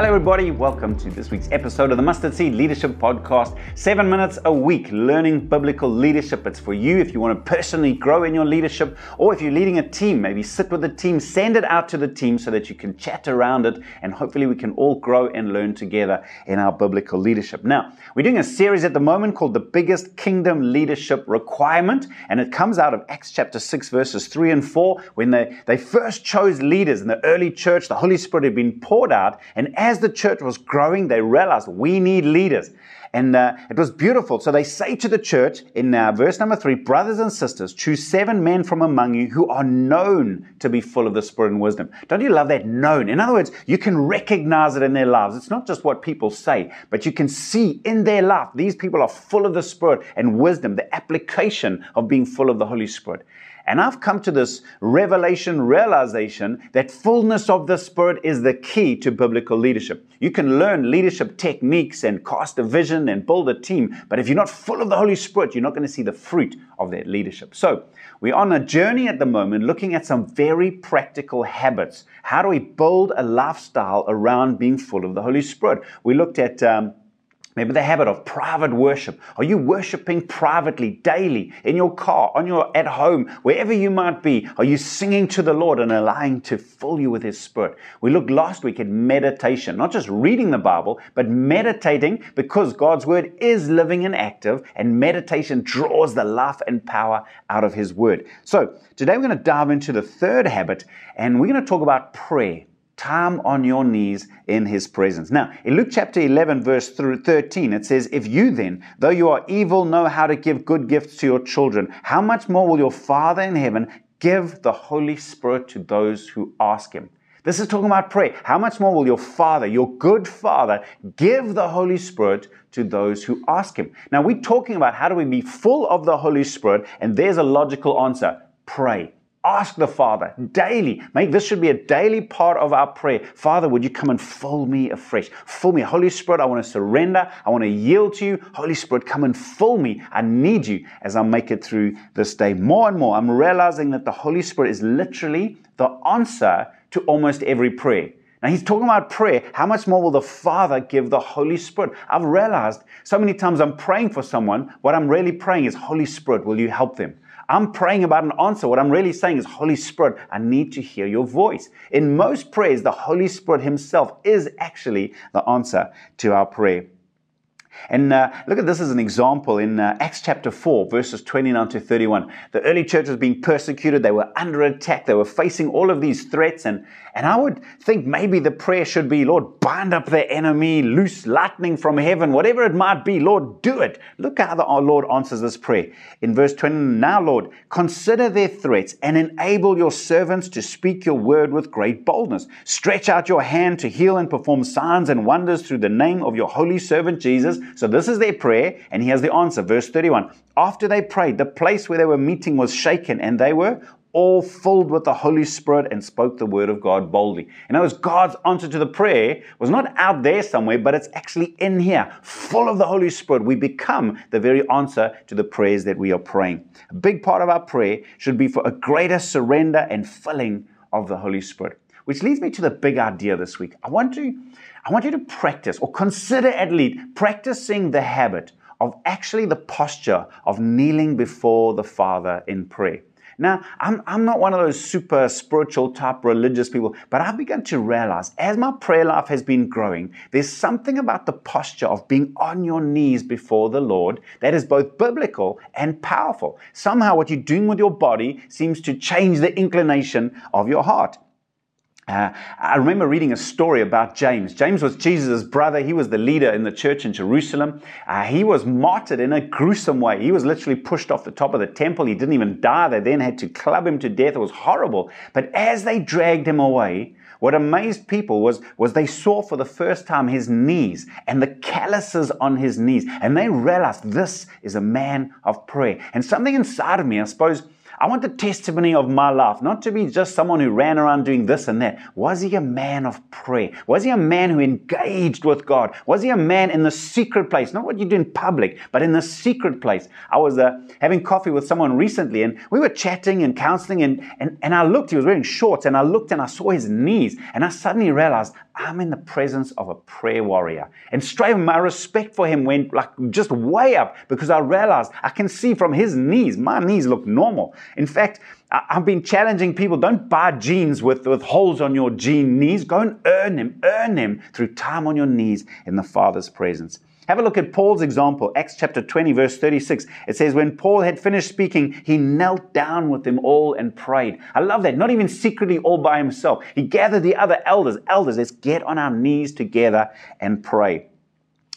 Hello, everybody. Welcome to this week's episode of the Mustard Seed Leadership Podcast. Seven minutes a week learning biblical leadership. It's for you if you want to personally grow in your leadership, or if you're leading a team, maybe sit with the team, send it out to the team so that you can chat around it, and hopefully we can all grow and learn together in our biblical leadership. Now, we're doing a series at the moment called The Biggest Kingdom Leadership Requirement, and it comes out of Acts chapter 6, verses 3 and 4, when they, they first chose leaders in the early church. The Holy Spirit had been poured out, and as the church was growing, they realized we need leaders. And uh, it was beautiful. So they say to the church in uh, verse number three, brothers and sisters, choose seven men from among you who are known to be full of the Spirit and wisdom. Don't you love that known? In other words, you can recognize it in their lives. It's not just what people say, but you can see in their life, these people are full of the Spirit and wisdom, the application of being full of the Holy Spirit. And I've come to this revelation realization that fullness of the Spirit is the key to biblical leadership. You can learn leadership techniques and cast a vision and build a team, but if you're not full of the Holy Spirit, you're not going to see the fruit of that leadership. So, we're on a journey at the moment looking at some very practical habits. How do we build a lifestyle around being full of the Holy Spirit? We looked at um, Maybe the habit of private worship. Are you worshiping privately, daily, in your car, on your at home, wherever you might be? Are you singing to the Lord and allowing to fill you with His Spirit? We looked last week at meditation, not just reading the Bible, but meditating because God's Word is living and active, and meditation draws the life and power out of His Word. So today we're going to dive into the third habit, and we're going to talk about prayer time on your knees in his presence. Now, in Luke chapter 11, verse 13, it says, If you then, though you are evil, know how to give good gifts to your children, how much more will your Father in heaven give the Holy Spirit to those who ask him? This is talking about prayer. How much more will your Father, your good Father, give the Holy Spirit to those who ask Him? Now, we're talking about how do we be full of the Holy Spirit, and there's a logical answer pray. Ask the Father daily. Make this should be a daily part of our prayer. Father, would you come and fill me afresh? Fill me. Holy Spirit, I want to surrender. I want to yield to you. Holy Spirit, come and fill me. I need you as I make it through this day. More and more, I'm realizing that the Holy Spirit is literally the answer to almost every prayer. Now he's talking about prayer. How much more will the Father give the Holy Spirit? I've realized so many times I'm praying for someone. What I'm really praying is, Holy Spirit, will you help them? I'm praying about an answer. What I'm really saying is, Holy Spirit, I need to hear your voice. In most prayers, the Holy Spirit Himself is actually the answer to our prayer. And uh, look at this as an example in uh, Acts chapter 4, verses 29 to 31. The early church was being persecuted. They were under attack. They were facing all of these threats. And, and I would think maybe the prayer should be, Lord, bind up the enemy, loose lightning from heaven, whatever it might be. Lord, do it. Look how the, our Lord answers this prayer. In verse 20, now, Lord, consider their threats and enable your servants to speak your word with great boldness. Stretch out your hand to heal and perform signs and wonders through the name of your holy servant Jesus. So this is their prayer, and he has the answer. Verse 31. After they prayed, the place where they were meeting was shaken, and they were all filled with the Holy Spirit and spoke the word of God boldly. In other words, God's answer to the prayer was not out there somewhere, but it's actually in here, full of the Holy Spirit. We become the very answer to the prayers that we are praying. A big part of our prayer should be for a greater surrender and filling of the Holy Spirit. Which leads me to the big idea this week. I want to I want you to practice or consider at least practicing the habit of actually the posture of kneeling before the Father in prayer. Now, I'm, I'm not one of those super spiritual type religious people, but I've begun to realize as my prayer life has been growing, there's something about the posture of being on your knees before the Lord that is both biblical and powerful. Somehow, what you're doing with your body seems to change the inclination of your heart. Uh, I remember reading a story about James. James was Jesus' brother. He was the leader in the church in Jerusalem. Uh, he was martyred in a gruesome way. He was literally pushed off the top of the temple. He didn't even die. They then had to club him to death. It was horrible. But as they dragged him away, what amazed people was, was they saw for the first time his knees and the calluses on his knees. And they realized this is a man of prayer. And something inside of me, I suppose, I want the testimony of my life not to be just someone who ran around doing this and that. Was he a man of prayer? Was he a man who engaged with God? Was he a man in the secret place? Not what you do in public, but in the secret place. I was uh, having coffee with someone recently and we were chatting and counseling and, and, and I looked, he was wearing shorts and I looked and I saw his knees and I suddenly realized I'm in the presence of a prayer warrior. And straight my respect for him went like just way up because I realized I can see from his knees, my knees look normal. In fact, I've been challenging people don't buy jeans with, with holes on your jean knees. Go and earn them, earn them through time on your knees in the Father's presence. Have a look at Paul's example, Acts chapter 20, verse 36. It says, When Paul had finished speaking, he knelt down with them all and prayed. I love that. Not even secretly all by himself. He gathered the other elders. Elders, let's get on our knees together and pray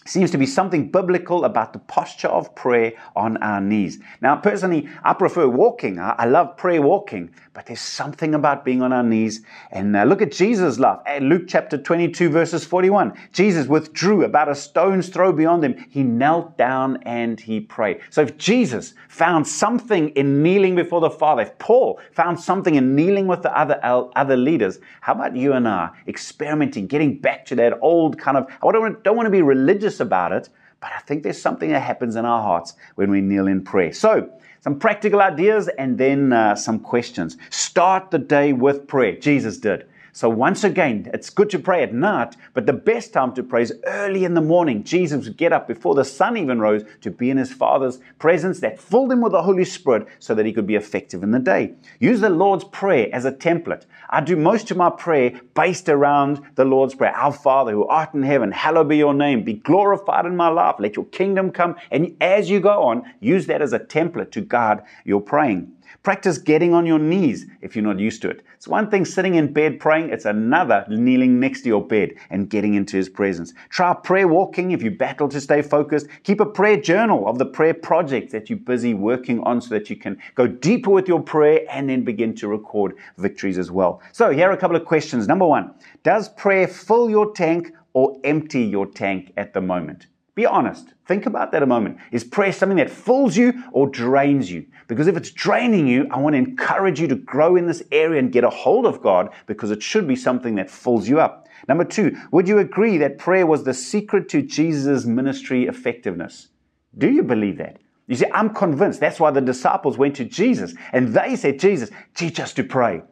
seems to be something biblical about the posture of prayer on our knees. Now, personally, I prefer walking. I, love prayer walking, but there's something about being on our knees. And uh, look at Jesus' life. Luke chapter 22, verses 41. Jesus withdrew about a stone's throw beyond him. He knelt down and he prayed. So if Jesus found something in kneeling before the Father, if Paul found something in kneeling with the other, other leaders, how about you and I experimenting, getting back to that old kind of, I don't want to be religious about it, but I think there's something that happens in our hearts when we kneel in prayer. So, some practical ideas and then uh, some questions. Start the day with prayer. Jesus did. So once again, it's good to pray at night, but the best time to pray is early in the morning. Jesus would get up before the sun even rose to be in his Father's presence that filled him with the Holy Spirit so that he could be effective in the day. Use the Lord's Prayer as a template. I do most of my prayer based around the Lord's Prayer. Our Father who art in heaven, hallowed be your name. Be glorified in my life. Let your kingdom come. And as you go on, use that as a template to guard your praying. Practice getting on your knees if you're not used to it. It's one thing sitting in bed praying, it's another kneeling next to your bed and getting into His presence. Try prayer walking if you battle to stay focused. Keep a prayer journal of the prayer projects that you're busy working on so that you can go deeper with your prayer and then begin to record victories as well. So, here are a couple of questions. Number one Does prayer fill your tank or empty your tank at the moment? Be honest. Think about that a moment. Is prayer something that fills you or drains you? Because if it's draining you, I want to encourage you to grow in this area and get a hold of God because it should be something that fills you up. Number two, would you agree that prayer was the secret to Jesus' ministry effectiveness? Do you believe that? You see, I'm convinced that's why the disciples went to Jesus and they said, Jesus, teach us to pray.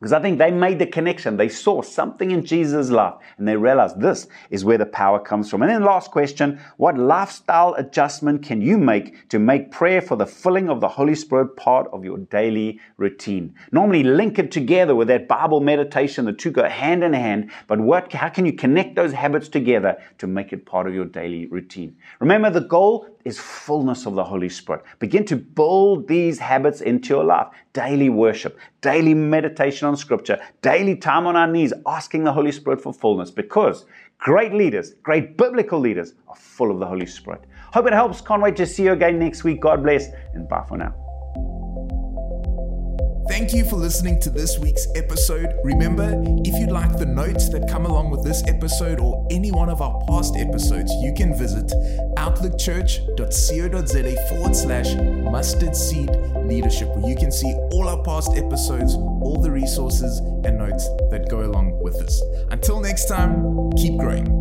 Because I think they made the connection. They saw something in Jesus' life and they realized this is where the power comes from. And then last question, what lifestyle adjustment can you make to make prayer for the filling of the Holy Spirit part of your daily routine? Normally link it together with that Bible meditation. The two go hand in hand. But what, how can you connect those habits together to make it part of your daily routine? Remember the goal is fullness of the Holy Spirit. Begin to build these habits into your life. Daily worship, daily meditation on scripture, daily time on our knees, asking the Holy Spirit for fullness because great leaders, great biblical leaders are full of the Holy Spirit. Hope it helps. Can't wait to see you again next week. God bless and bye for now. Thank you for listening to this week's episode. Remember, if you'd like the notes that come along with this episode or any one of our past episodes, you can visit outlookchurch.co.za forward slash mustard seed leadership, where you can see all our past episodes, all the resources and notes that go along with this. Until next time, keep growing.